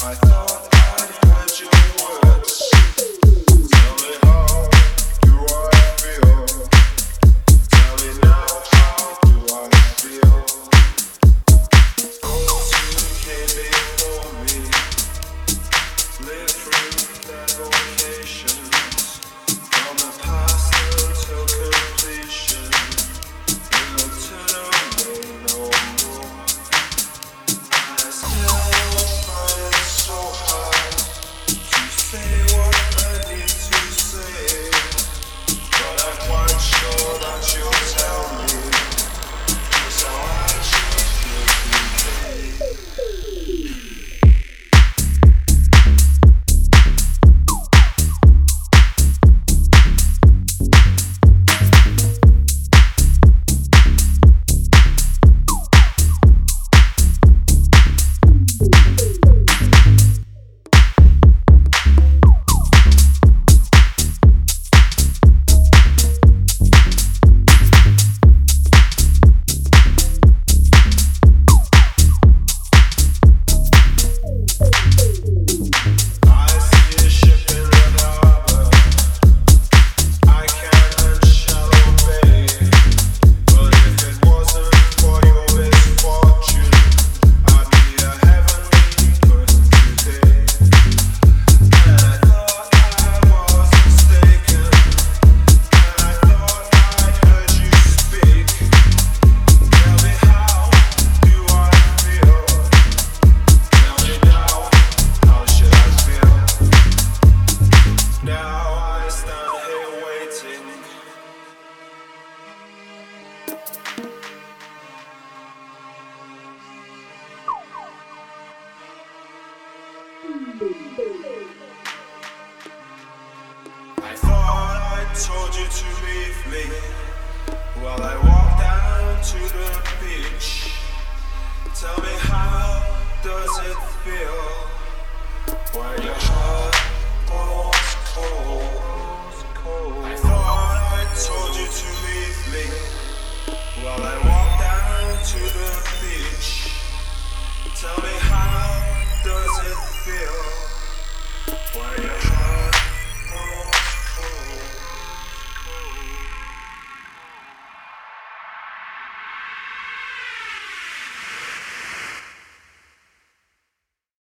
I thought I thought I told you to leave me while I walk down to the beach. Tell me how does it feel while your heart falls cold? I thought I told you to leave me while I walk down to the beach. Tell me how does it feel? When your